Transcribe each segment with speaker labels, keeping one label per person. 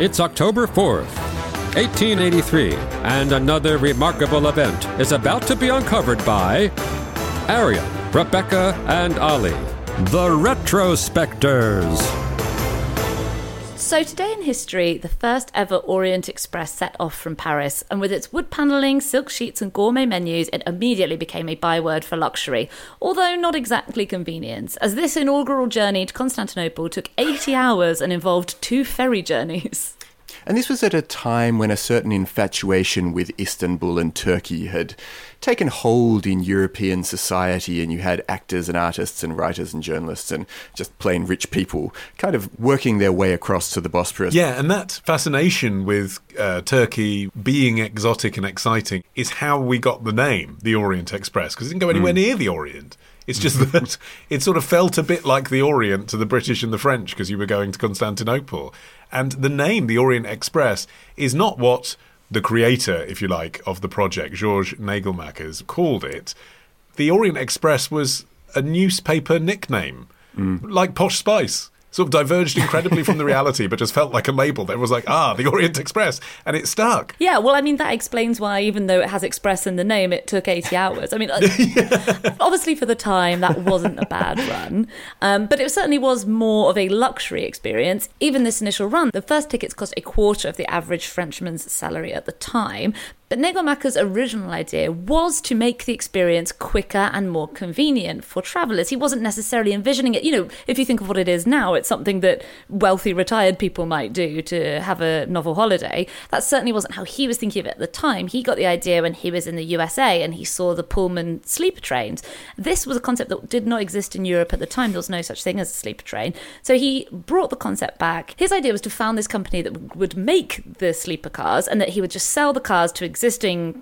Speaker 1: It's October 4th, 1883, and another remarkable event is about to be uncovered by Arion, Rebecca, and Olly, the Retrospectors.
Speaker 2: So, today in history, the first ever Orient Express set off from Paris, and with its wood panelling, silk sheets, and gourmet menus, it immediately became a byword for luxury, although not exactly convenience, as this inaugural journey to Constantinople took 80 hours and involved two ferry journeys.
Speaker 3: And this was at a time when a certain infatuation with Istanbul and Turkey had taken hold in European society, and you had actors and artists and writers and journalists and just plain rich people kind of working their way across to the Bosporus.
Speaker 4: Yeah, and that fascination with uh, Turkey being exotic and exciting is how we got the name, the Orient Express, because it didn't go anywhere near the Orient. It's just that it sort of felt a bit like the Orient to the British and the French because you were going to Constantinople. And the name, the Orient Express, is not what the creator, if you like, of the project, Georges Nagelmackers, called it. The Orient Express was a newspaper nickname, mm. like Posh Spice. Sort of diverged incredibly from the reality, but just felt like a label that was like, ah, the Orient Express, and it stuck.
Speaker 2: Yeah, well, I mean, that explains why, even though it has Express in the name, it took 80 hours. I mean, uh, obviously for the time, that wasn't a bad run, um, but it certainly was more of a luxury experience. Even this initial run, the first tickets cost a quarter of the average Frenchman's salary at the time. But Nagelmackers' original idea was to make the experience quicker and more convenient for travellers. He wasn't necessarily envisioning it. You know, if you think of what it is now, it's something that wealthy retired people might do to have a novel holiday. That certainly wasn't how he was thinking of it at the time. He got the idea when he was in the USA and he saw the Pullman sleeper trains. This was a concept that did not exist in Europe at the time. There was no such thing as a sleeper train. So he brought the concept back. His idea was to found this company that would make the sleeper cars and that he would just sell the cars to existing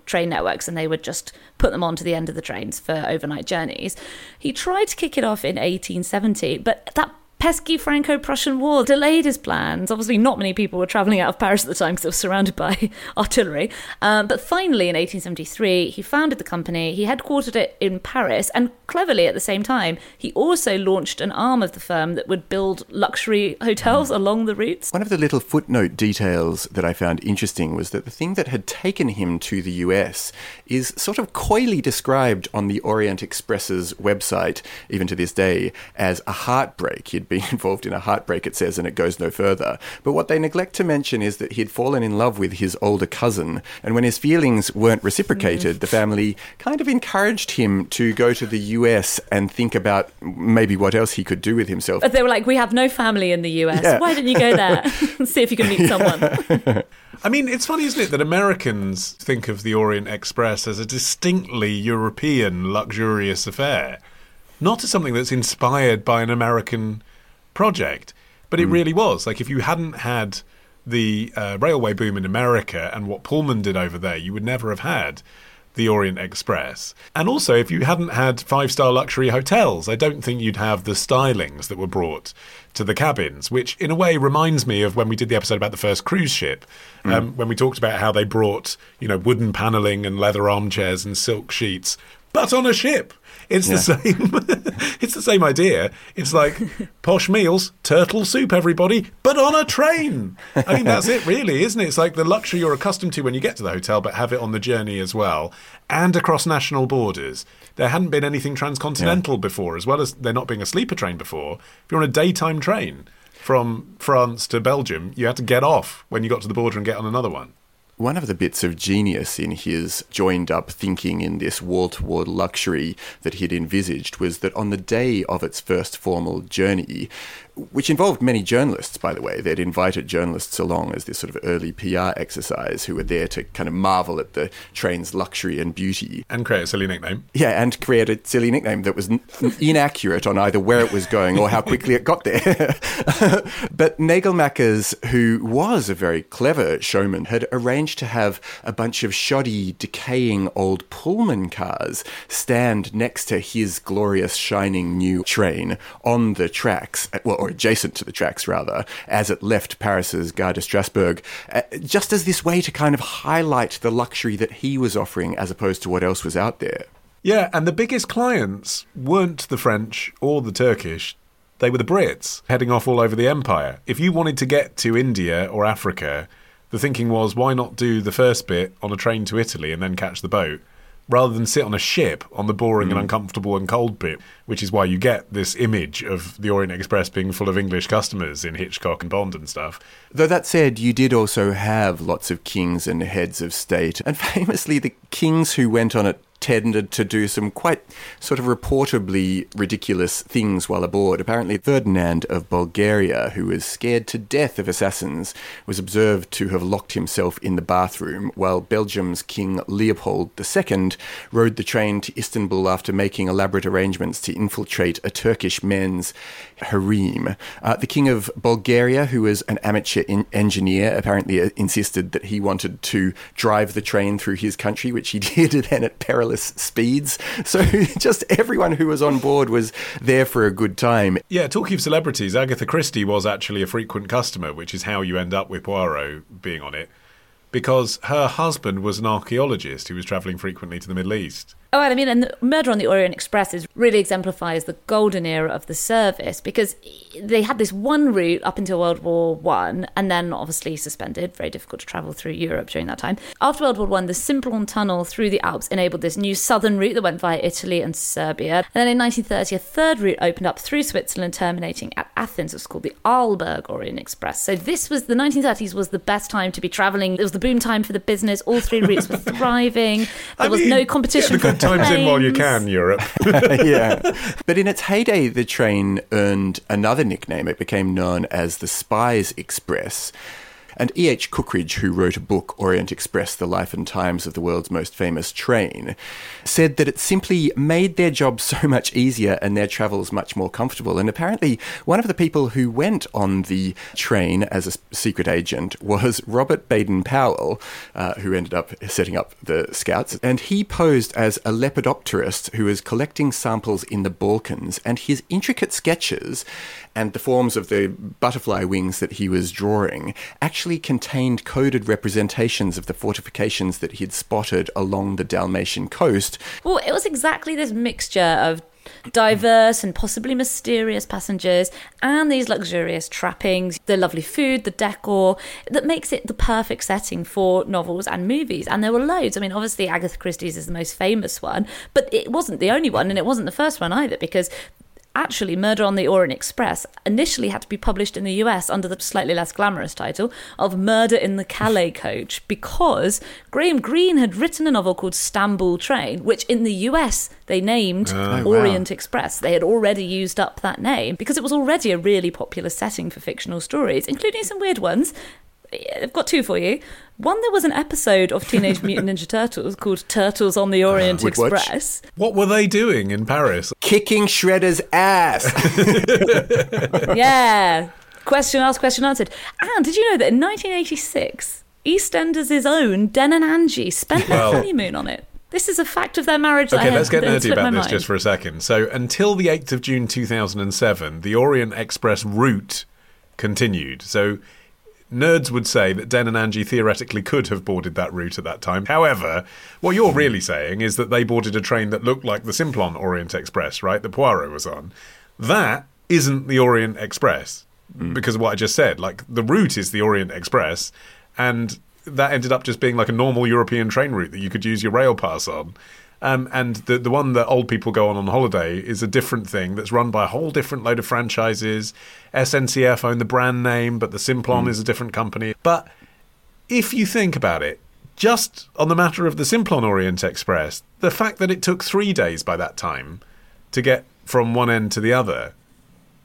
Speaker 2: train networks and they would just put them onto the end of the trains for overnight journeys. He tried to kick it off in 1870, but that pesky Franco Prussian War delayed his plans. Obviously, not many people were travelling out of Paris at the time because it was surrounded by artillery. Um, but finally, in 1873, he founded the company. He headquartered it in Paris, and cleverly at the same time, he also launched an arm of the firm that would build luxury hotels along the routes.
Speaker 3: One of the little footnote details that I found interesting was that the thing that had taken him to the US is sort of coyly described on the Orient Express's website, even to this day, as a heartbreak. He'd been involved in a heartbreak, it says, and it goes no further. But what they neglect to mention is that he'd fallen in love with his older cousin, and when his feelings weren't reciprocated, the mm-hmm. family kind of encouraged him to go to the US and think about maybe what else he could do with himself.
Speaker 2: But they were like, "We have no family in the US.
Speaker 3: Yeah.
Speaker 2: Why don't you go there and see if you can meet someone?"
Speaker 4: I mean, it's funny, isn't it, that Americans think of the Orient Express as a distinctly European, luxurious affair, not as something that's inspired by an American project. But it really was. Like, if you hadn't had the uh, railway boom in America and what Pullman did over there, you would never have had the Orient Express. And also, if you hadn't had five star luxury hotels, I don't think you'd have the stylings that were brought to the cabins, which in a way reminds me of when we did the episode about the first cruise ship, um, when we talked about how they brought, you know, wooden paneling and leather armchairs and silk sheets, but on a ship. It's the same. it's the same idea. It's like posh meals, turtle soup, everybody, but on a train. I mean, that's it, really, isn't it? It's like the luxury you're accustomed to when you get to the hotel, but have it on the journey as well, and across national borders. There hadn't been anything transcontinental before, as well as there not being a sleeper train before. If you're on a daytime train from France to Belgium, you had to get off when you got to the border and get on another one.
Speaker 3: One of the bits of genius in his joined up thinking in this wall to wall luxury that he'd envisaged was that on the day of its first formal journey, which involved many journalists, by the way, they'd invited journalists along as this sort of early PR exercise who were there to kind of marvel at the train's luxury and beauty.
Speaker 4: And create a silly nickname.
Speaker 3: Yeah, and create a silly nickname that was n- inaccurate on either where it was going or how quickly it got there. but Nagelmackers, who was a very clever showman, had arranged to have a bunch of shoddy, decaying old Pullman cars stand next to his glorious, shining new train on the tracks, well, or adjacent to the tracks rather, as it left Paris's Gare de Strasbourg, uh, just as this way to kind of highlight the luxury that he was offering as opposed to what else was out there.
Speaker 4: Yeah, and the biggest clients weren't the French or the Turkish. They were the Brits heading off all over the empire. If you wanted to get to India or Africa, the thinking was why not do the first bit on a train to Italy and then catch the boat? Rather than sit on a ship on the boring mm. and uncomfortable and cold bit, which is why you get this image of the Orient Express being full of English customers in Hitchcock and Bond and stuff.
Speaker 3: Though that said, you did also have lots of kings and heads of state, and famously the kings who went on it tended to do some quite sort of reportably ridiculous things while aboard. Apparently, Ferdinand of Bulgaria, who was scared to death of assassins, was observed to have locked himself in the bathroom, while Belgium's King Leopold II rode the train to Istanbul after making elaborate arrangements to infiltrate a Turkish men's harem. Uh, the King of Bulgaria, who was an amateur in- engineer, apparently uh, insisted that he wanted to drive the train through his country, which he did then at perilous speeds. So just everyone who was on board was there for a good time.
Speaker 4: Yeah, talking of celebrities, Agatha Christie was actually a frequent customer, which is how you end up with Poirot being on it, because her husband was an archaeologist who was travelling frequently to the Middle East.
Speaker 2: Oh, I mean, and the Murder on the Orient Express is really exemplifies the golden era of the service because they had this one route up until World War One, and then obviously suspended. Very difficult to travel through Europe during that time. After World War One, the Simplon Tunnel through the Alps enabled this new southern route that went via Italy and Serbia. And then in 1930, a third route opened up through Switzerland, terminating at Athens. It's called the Arlberg Orient Express. So this was the 1930s was the best time to be traveling. It was the boom time for the business. All three routes were thriving. There I was mean, no competition.
Speaker 4: Yeah, times in while you can, Europe.
Speaker 3: yeah. But in its heyday, the train earned another nickname. It became known as the Spies Express. And E.H. Cookridge, who wrote a book, Orient Express The Life and Times of the World's Most Famous Train, said that it simply made their job so much easier and their travels much more comfortable. And apparently, one of the people who went on the train as a secret agent was Robert Baden Powell, uh, who ended up setting up the Scouts. And he posed as a lepidopterist who was collecting samples in the Balkans, and his intricate sketches and the forms of the butterfly wings that he was drawing actually contained coded representations of the fortifications that he'd spotted along the Dalmatian coast.
Speaker 2: Well, it was exactly this mixture of diverse and possibly mysterious passengers and these luxurious trappings, the lovely food, the decor that makes it the perfect setting for novels and movies. And there were loads. I mean, obviously, Agatha Christie's is the most famous one, but it wasn't the only one and it wasn't the first one either because actually, Murder on the Orient Express initially had to be published in the US under the slightly less glamorous title of Murder in the Calais Coach because Graham Greene had written a novel called Stamboul Train, which in the US they named oh, Orient wow. Express. They had already used up that name because it was already a really popular setting for fictional stories, including some weird ones. I've got two for you. One, there was an episode of Teenage Mutant Ninja Turtles called Turtles on the Orient uh, Express.
Speaker 4: What were they doing in Paris?
Speaker 3: Kicking Shredder's ass.
Speaker 2: yeah. Question asked, question answered. And did you know that in 1986, EastEnders' own Den and Angie spent their well, honeymoon on it? This is a fact of their marriage.
Speaker 4: Okay, let's get nerdy about this mind. just for a second. So, until the 8th of June 2007, the Orient Express route continued. So, Nerds would say that Den and Angie theoretically could have boarded that route at that time. However, what you're really saying is that they boarded a train that looked like the Simplon Orient Express, right? The Poirot was on. That isn't the Orient Express mm. because of what I just said. Like, the route is the Orient Express, and that ended up just being like a normal European train route that you could use your rail pass on. Um, and the the one that old people go on on holiday is a different thing that's run by a whole different load of franchises. SNCF own the brand name, but the Simplon mm. is a different company. But if you think about it, just on the matter of the Simplon Orient Express, the fact that it took three days by that time to get from one end to the other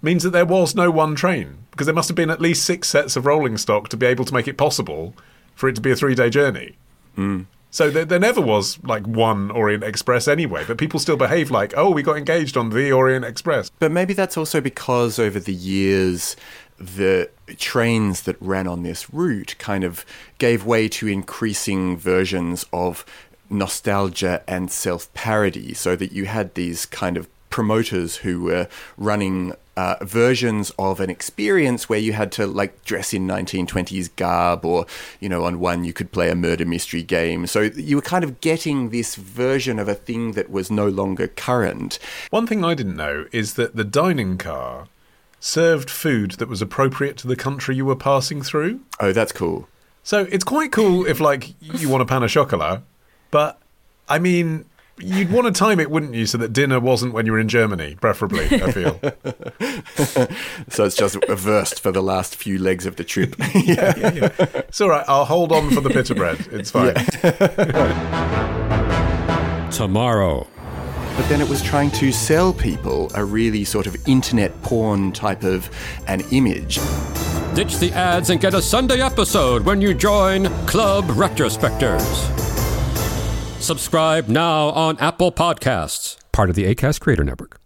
Speaker 4: means that there was no one train because there must have been at least six sets of rolling stock to be able to make it possible for it to be a three day journey.
Speaker 3: Mm.
Speaker 4: So there, there, never was like one Orient Express anyway, but people still behave like, oh, we got engaged on the Orient Express.
Speaker 3: But maybe that's also because over the years, the trains that ran on this route kind of gave way to increasing versions of nostalgia and self parody, so that you had these kind of promoters who were running uh, versions of an experience where you had to like dress in 1920s garb or you know on one you could play a murder mystery game so you were kind of getting this version of a thing that was no longer current
Speaker 4: one thing i didn't know is that the dining car served food that was appropriate to the country you were passing through.
Speaker 3: Oh, that's cool.
Speaker 4: So it's quite cool if, like, you want a pain au chocolat, but I mean, you'd want to time it, wouldn't you, so that dinner wasn't when you were in Germany, preferably, I feel.
Speaker 3: So it's just reversed for the last few legs of the trip.
Speaker 4: yeah, yeah, yeah. It's all right. I'll hold on for the pita bread. It's fine.
Speaker 1: Tomorrow.
Speaker 3: But then it was trying to sell people a really sort of internet porn type of an image.
Speaker 1: Ditch the ads and get a Sunday episode when you join Club Retrospectors. Subscribe now on Apple Podcasts, part of the ACAST Creator Network.